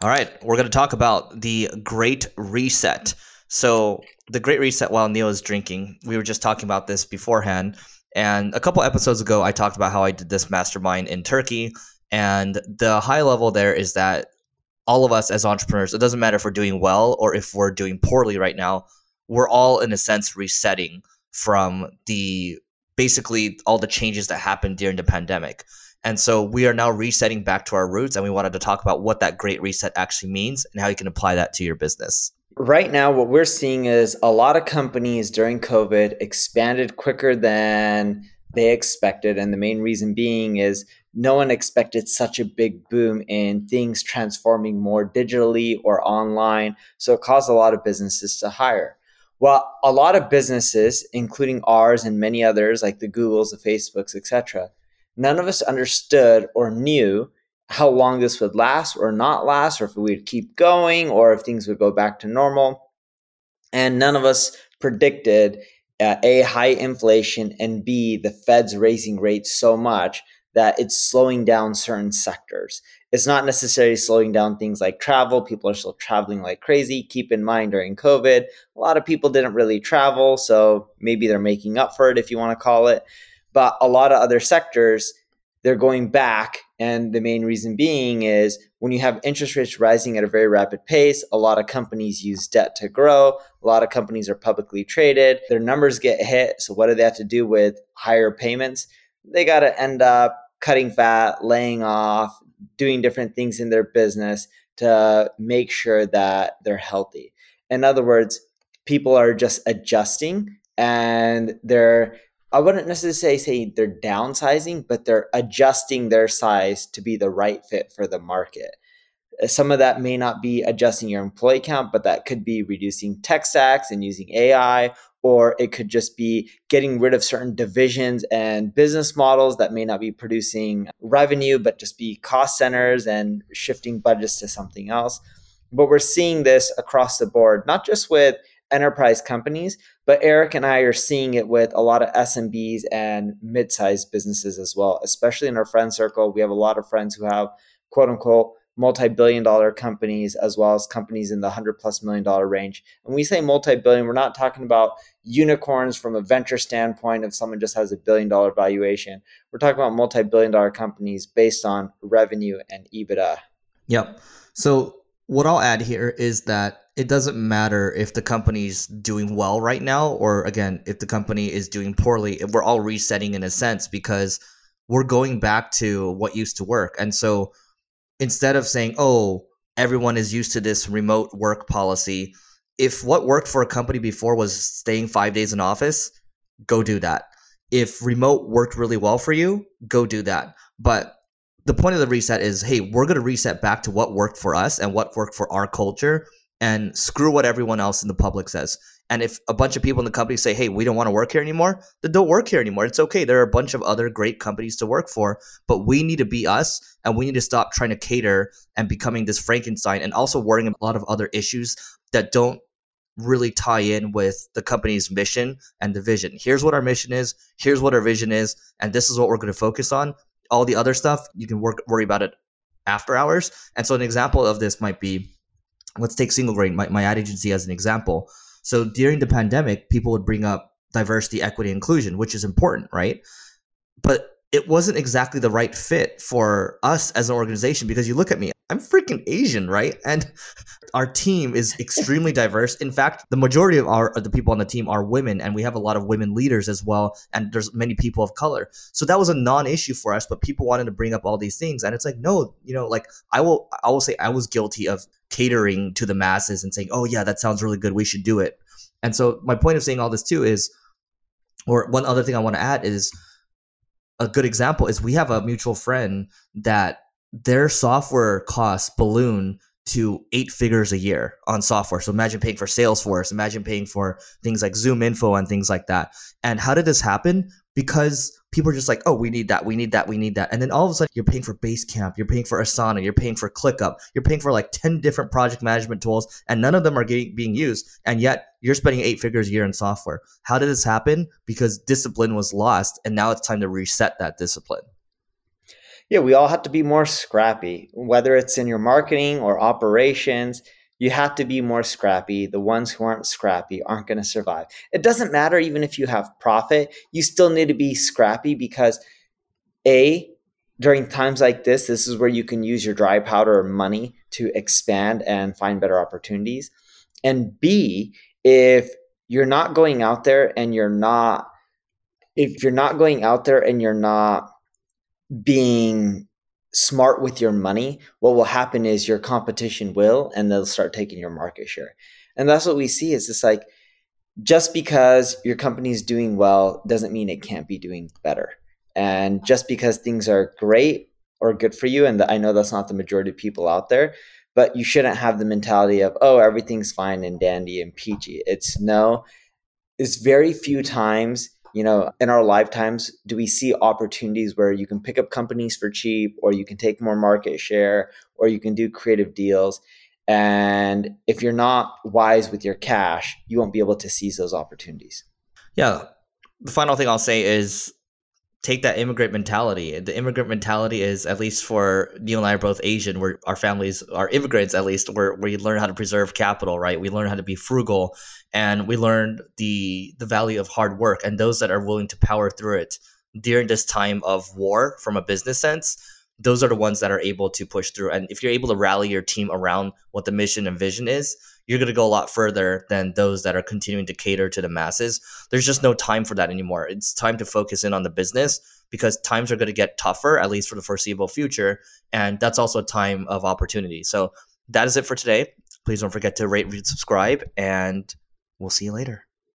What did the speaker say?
All right, we're going to talk about the Great Reset. So, the Great Reset while Neil is drinking, we were just talking about this beforehand. And a couple episodes ago, I talked about how I did this mastermind in Turkey. And the high level there is that all of us as entrepreneurs, it doesn't matter if we're doing well or if we're doing poorly right now, we're all in a sense resetting from the basically all the changes that happened during the pandemic. And so we are now resetting back to our roots, and we wanted to talk about what that great reset actually means and how you can apply that to your business. Right now, what we're seeing is a lot of companies during COVID expanded quicker than they expected. And the main reason being is no one expected such a big boom in things transforming more digitally or online. So it caused a lot of businesses to hire. Well, a lot of businesses, including ours and many others like the Googles, the Facebooks, etc., none of us understood or knew how long this would last or not last, or if we would keep going, or if things would go back to normal. And none of us predicted uh, A, high inflation, and B, the Fed's raising rates so much that it's slowing down certain sectors. It's not necessarily slowing down things like travel. People are still traveling like crazy. Keep in mind during COVID, a lot of people didn't really travel. So maybe they're making up for it, if you want to call it. But a lot of other sectors, they're going back. And the main reason being is when you have interest rates rising at a very rapid pace, a lot of companies use debt to grow. A lot of companies are publicly traded. Their numbers get hit. So, what do they have to do with higher payments? They got to end up cutting fat, laying off, doing different things in their business to make sure that they're healthy. In other words, people are just adjusting and they're I wouldn't necessarily say they're downsizing, but they're adjusting their size to be the right fit for the market. Uh, some of that may not be adjusting your employee count, but that could be reducing tech stacks and using AI, or it could just be getting rid of certain divisions and business models that may not be producing revenue, but just be cost centers and shifting budgets to something else. But we're seeing this across the board, not just with enterprise companies, but Eric and I are seeing it with a lot of SMBs and mid-sized businesses as well, especially in our friend circle. We have a lot of friends who have quote unquote multi-billion dollar companies as well as companies in the 100 plus million dollar range. And we say multi-billion, we're not talking about unicorns from a venture standpoint if someone just has a billion dollar valuation. We're talking about multi-billion dollar companies based on revenue and EBITDA. Yep. So what I'll add here is that it doesn't matter if the company's doing well right now or again if the company is doing poorly we're all resetting in a sense because we're going back to what used to work. And so instead of saying oh everyone is used to this remote work policy if what worked for a company before was staying 5 days in office go do that. If remote worked really well for you go do that. But the point of the reset is hey we're going to reset back to what worked for us and what worked for our culture and screw what everyone else in the public says. And if a bunch of people in the company say, hey, we don't want to work here anymore, then don't work here anymore. It's okay. There are a bunch of other great companies to work for, but we need to be us and we need to stop trying to cater and becoming this Frankenstein and also worrying about a lot of other issues that don't really tie in with the company's mission and the vision. Here's what our mission is, here's what our vision is, and this is what we're going to focus on. All the other stuff, you can work worry about it after hours. And so an example of this might be let's take Single Grain, my, my ad agency as an example. So during the pandemic, people would bring up diversity, equity, inclusion, which is important, right? But it wasn't exactly the right fit for us as an organization because you look at me, I'm freaking Asian, right? And our team is extremely diverse. In fact, the majority of our of the people on the team are women, and we have a lot of women leaders as well. And there's many people of color, so that was a non-issue for us. But people wanted to bring up all these things, and it's like, no, you know, like I will, I will say, I was guilty of catering to the masses and saying, oh yeah, that sounds really good, we should do it. And so my point of saying all this too is, or one other thing I want to add is a good example is we have a mutual friend that their software costs balloon to eight figures a year on software. So imagine paying for Salesforce, imagine paying for things like Zoom Info and things like that. And how did this happen? Because people are just like, oh, we need that, we need that, we need that. And then all of a sudden you're paying for Basecamp, you're paying for Asana, you're paying for ClickUp, you're paying for like 10 different project management tools, and none of them are getting, being used. And yet you're spending eight figures a year in software. How did this happen? Because discipline was lost, and now it's time to reset that discipline. Yeah, we all have to be more scrappy, whether it's in your marketing or operations. You have to be more scrappy. The ones who aren't scrappy aren't going to survive. It doesn't matter even if you have profit, you still need to be scrappy because A, during times like this, this is where you can use your dry powder or money to expand and find better opportunities. And B, if you're not going out there and you're not if you're not going out there and you're not being smart with your money, what will happen is your competition will, and they'll start taking your market share. And that's what we see is it's like just because your company is doing well doesn't mean it can't be doing better. And just because things are great or good for you, and I know that's not the majority of people out there, but you shouldn't have the mentality of, oh, everything's fine and dandy and peachy. It's no, it's very few times you know, in our lifetimes, do we see opportunities where you can pick up companies for cheap or you can take more market share or you can do creative deals? And if you're not wise with your cash, you won't be able to seize those opportunities. Yeah. The final thing I'll say is take that immigrant mentality. The immigrant mentality is, at least for Neil and I are both Asian, where our families are immigrants, at least, where we learn how to preserve capital, right? We learn how to be frugal and we learn the the value of hard work and those that are willing to power through it during this time of war from a business sense those are the ones that are able to push through and if you're able to rally your team around what the mission and vision is you're going to go a lot further than those that are continuing to cater to the masses. There's just no time for that anymore. It's time to focus in on the business because times are going to get tougher at least for the foreseeable future and that's also a time of opportunity. So that is it for today. Please don't forget to rate and subscribe and We'll see you later.